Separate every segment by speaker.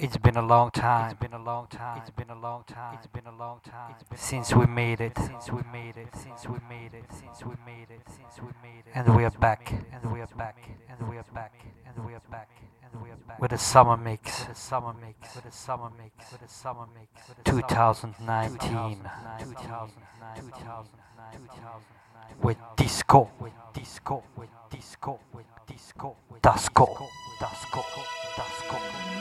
Speaker 1: It's been a long time. It's been a long time. It's been a long time. It's been a long time. Since we made it. Since we made it. Since we made it. Since we made it. Since we made it. And we are back. And we are back. And we are back. And we are back. And we are back. With a summer mix. With a summer mix. With a summer mix. With a summer mix. 2019. 2019. With disco. With disco. With disco. With disco. Disco. Disco. Disco.
Speaker 2: I'm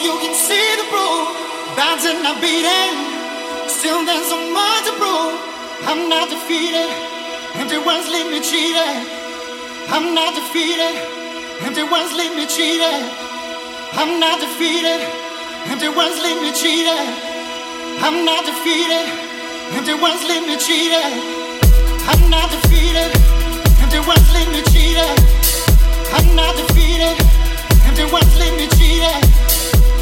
Speaker 2: you can see the proof. Bouncing, I'm beating. Still, there's so much to prove. I'm not defeated, empty words leave me cheated. I'm not defeated, empty words leave me cheated. I'm not defeated, empty words leave me cheated. I'm not defeated, empty words leave me cheated. I'm not defeated, empty words leave me cheated. I'm not defeated, empty words leave me cheated.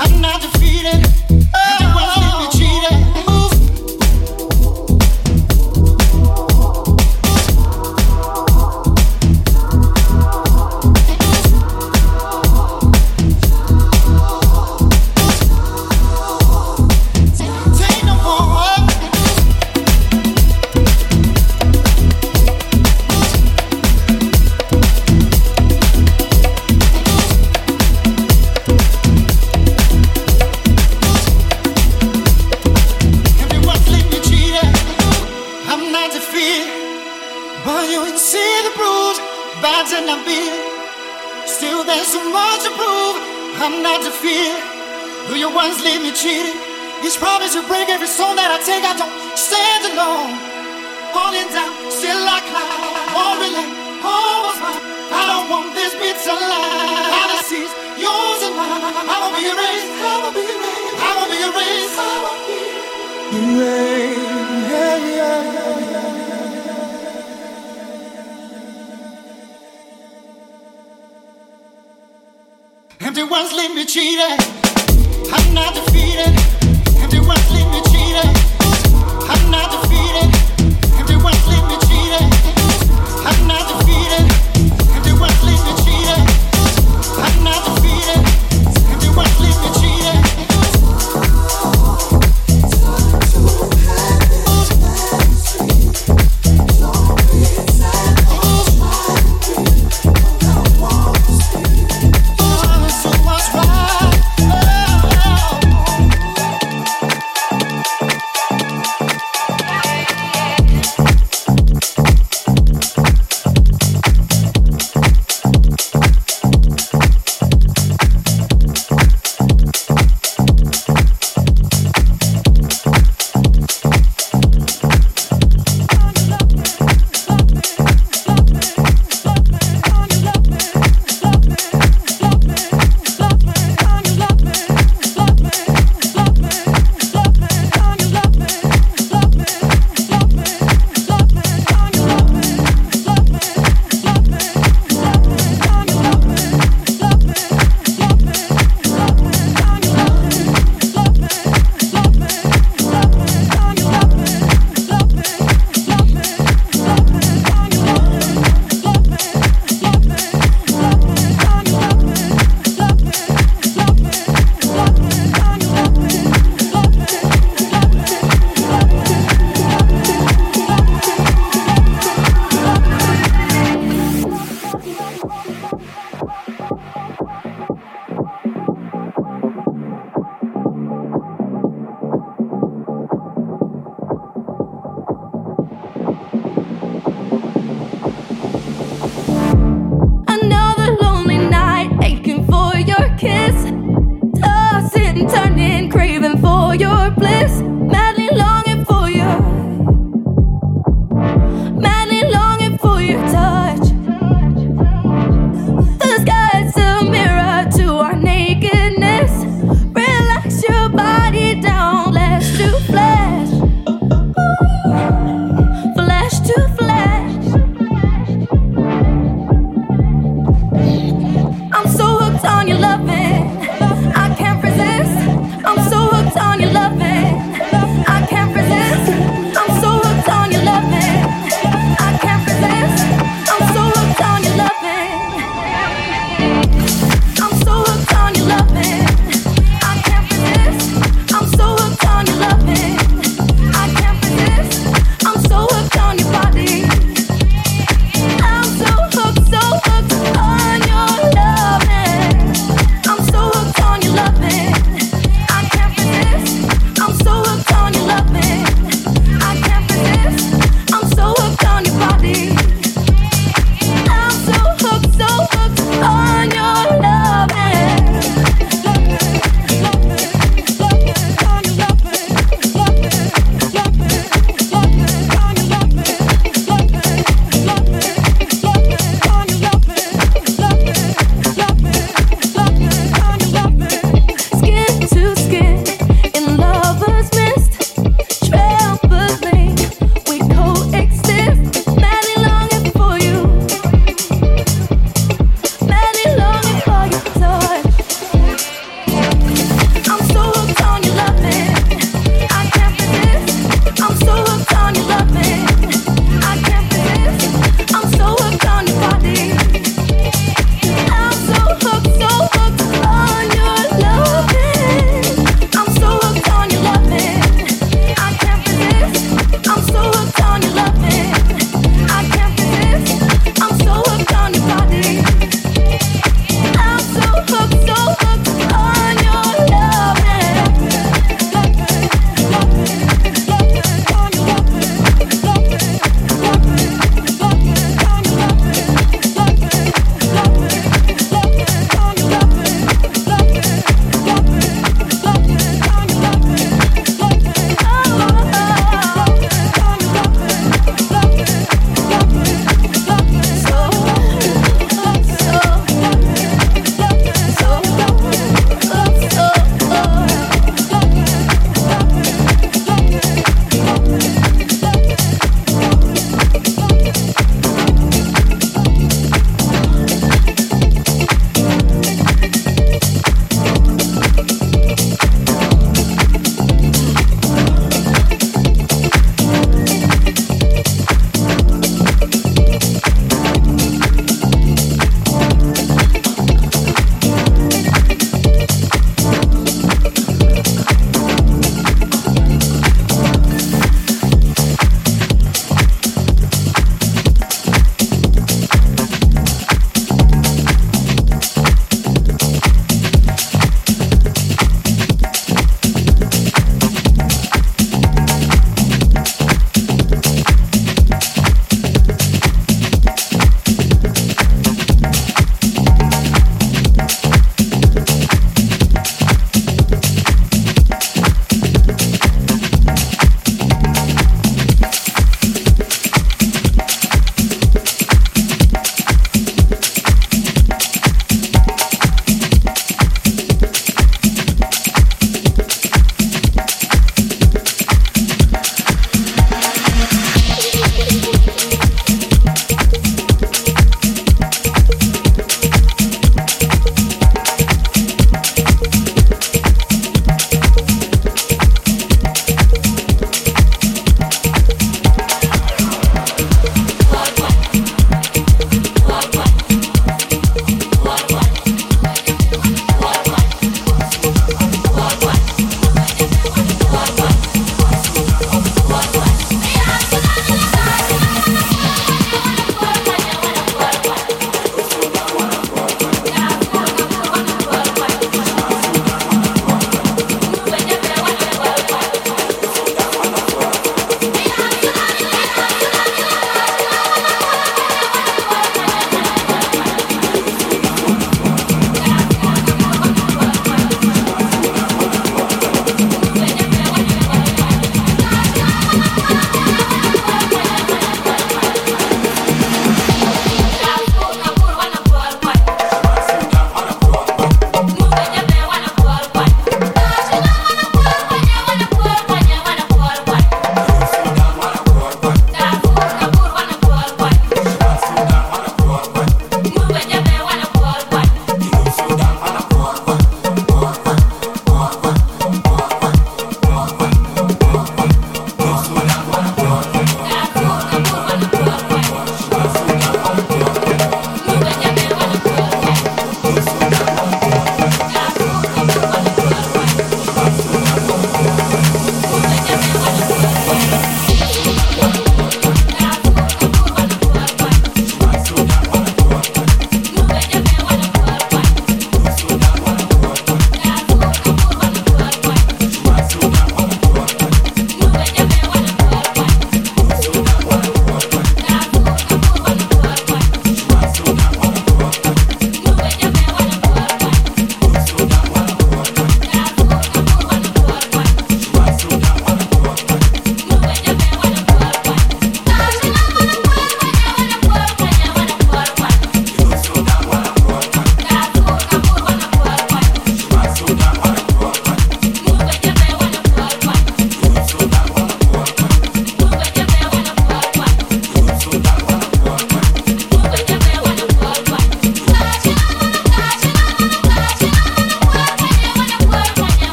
Speaker 2: I'm not defeated,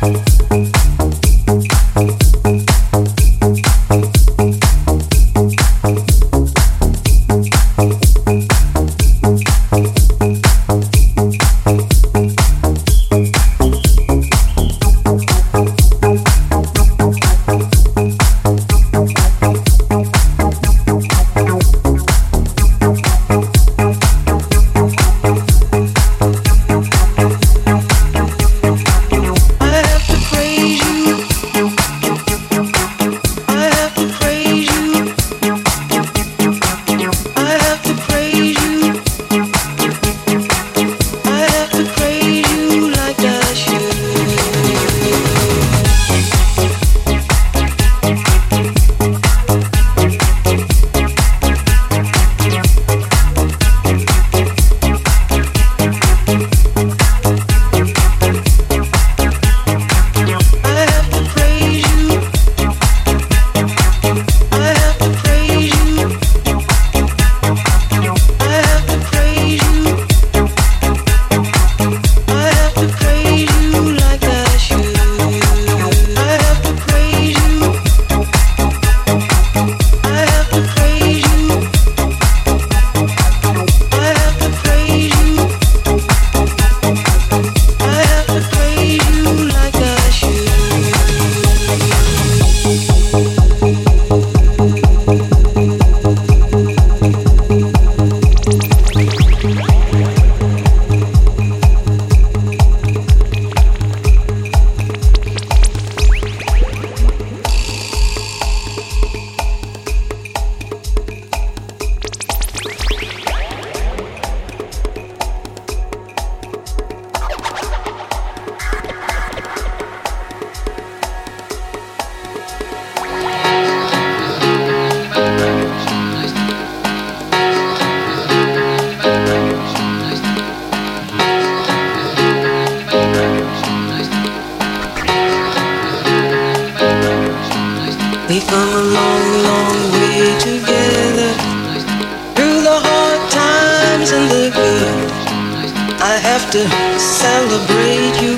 Speaker 2: Bye. to celebrate you.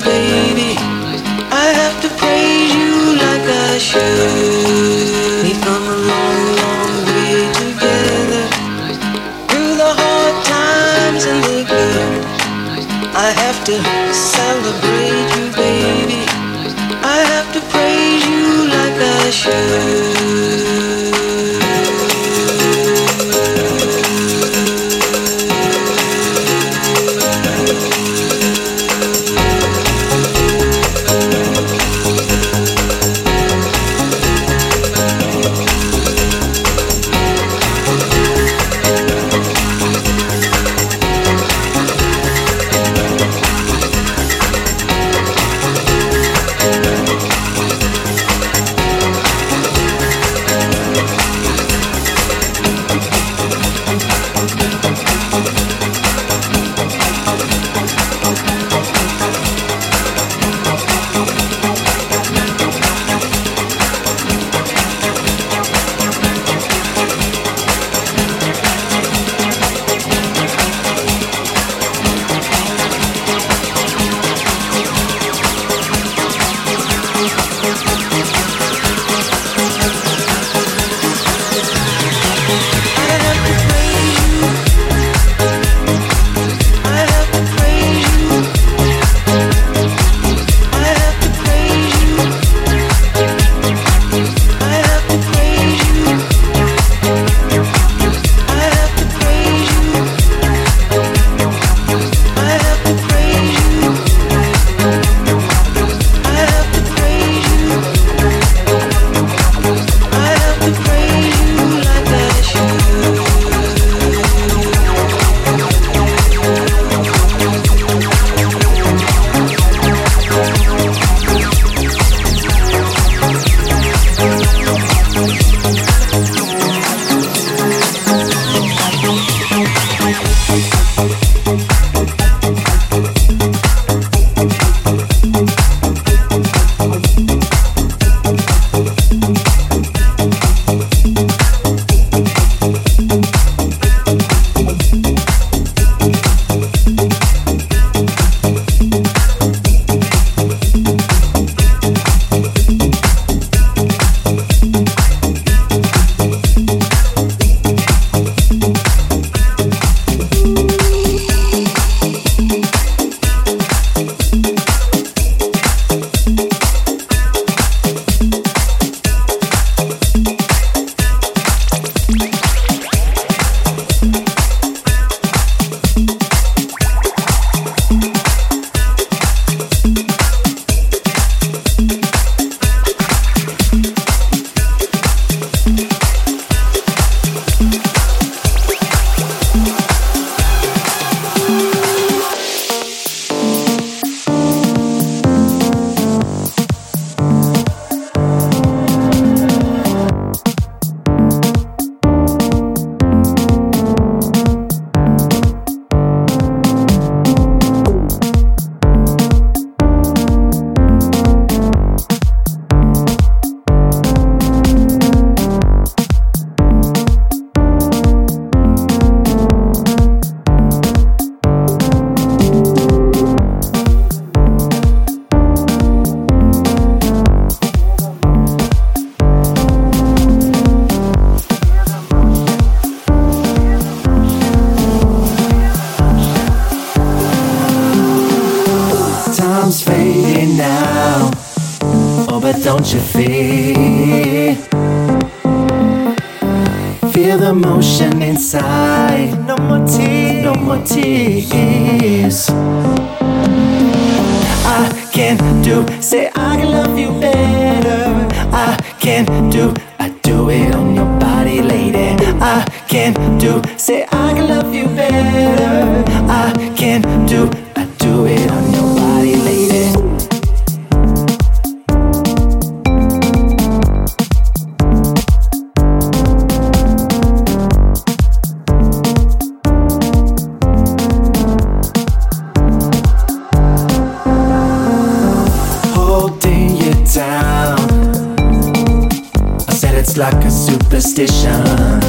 Speaker 3: superstition.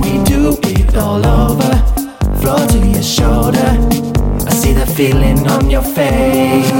Speaker 3: We do it all over, floor to your shoulder. I see the feeling on your face.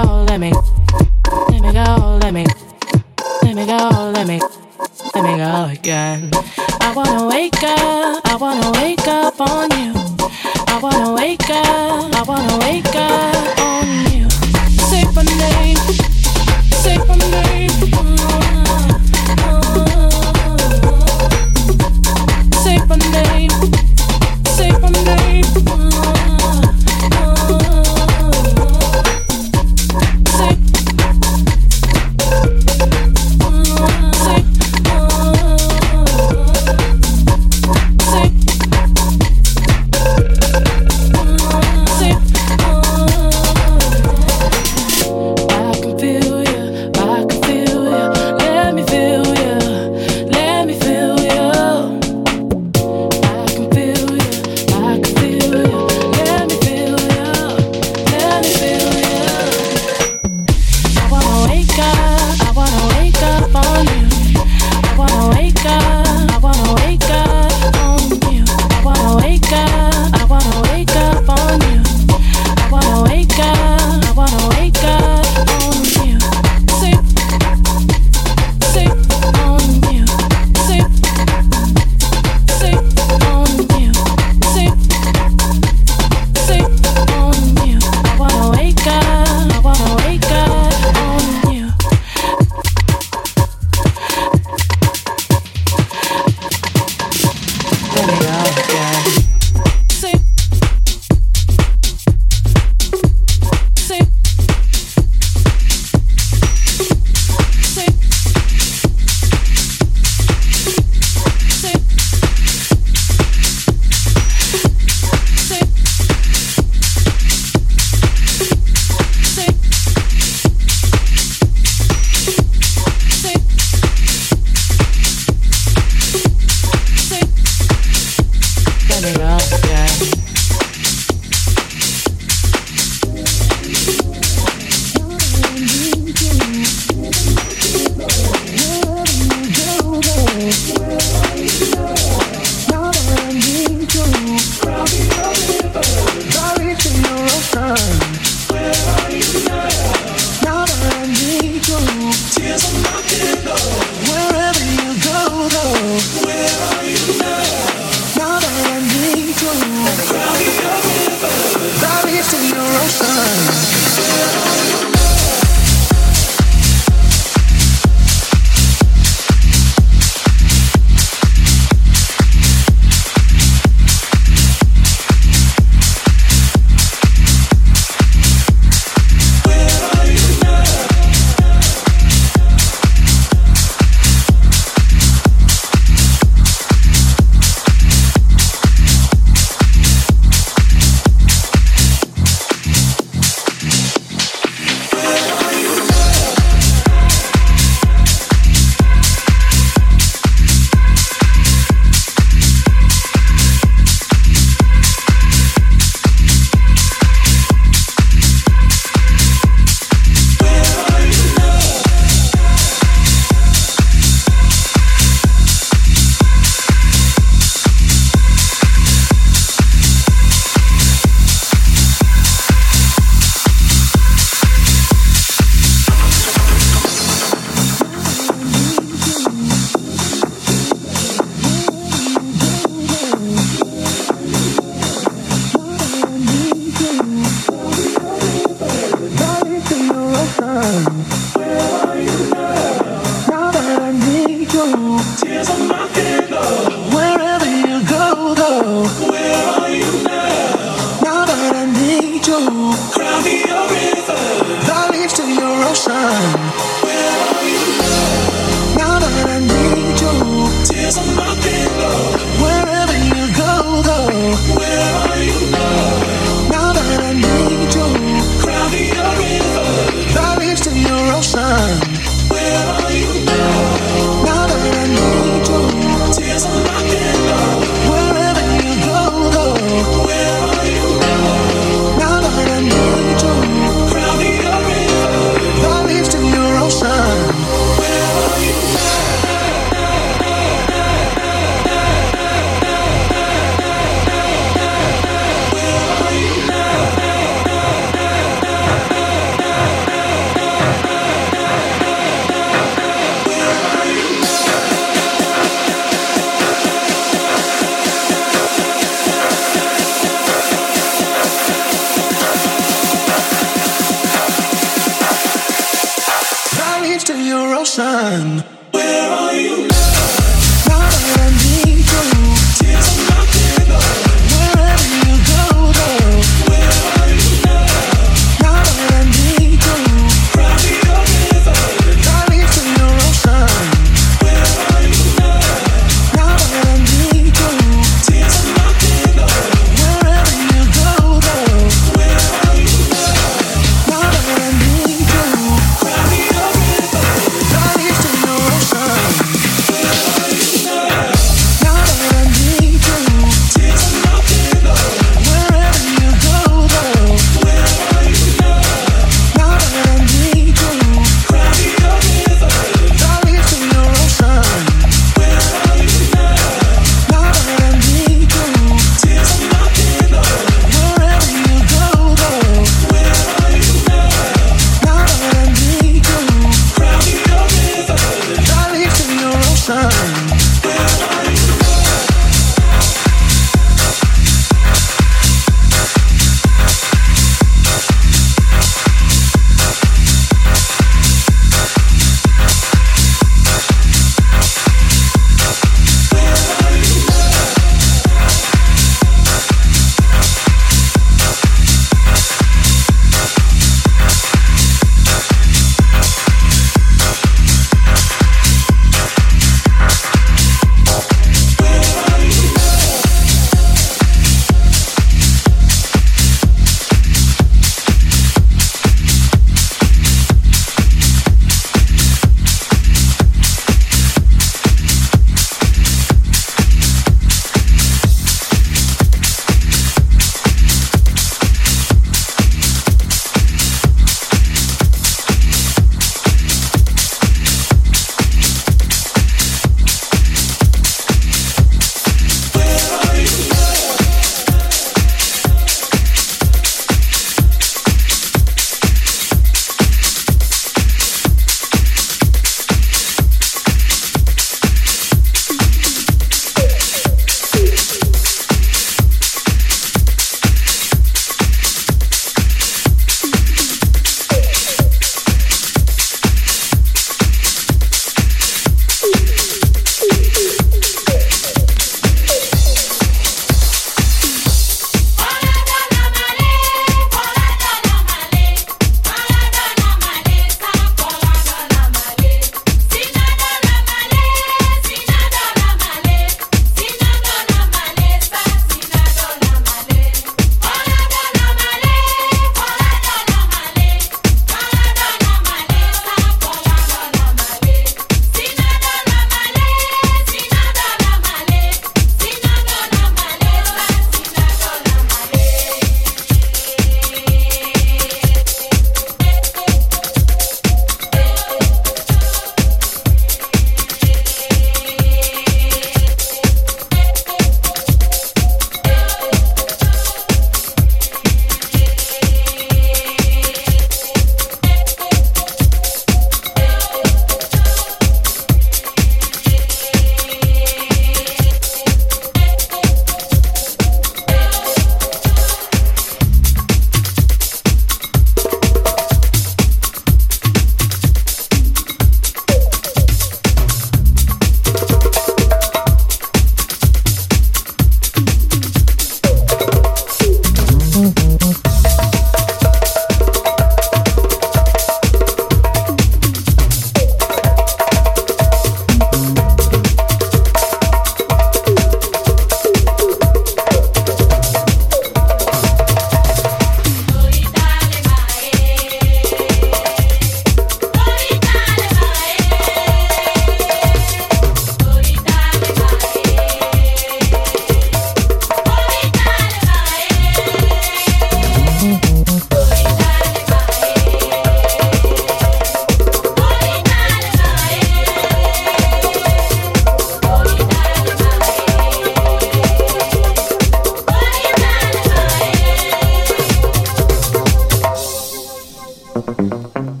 Speaker 3: Thank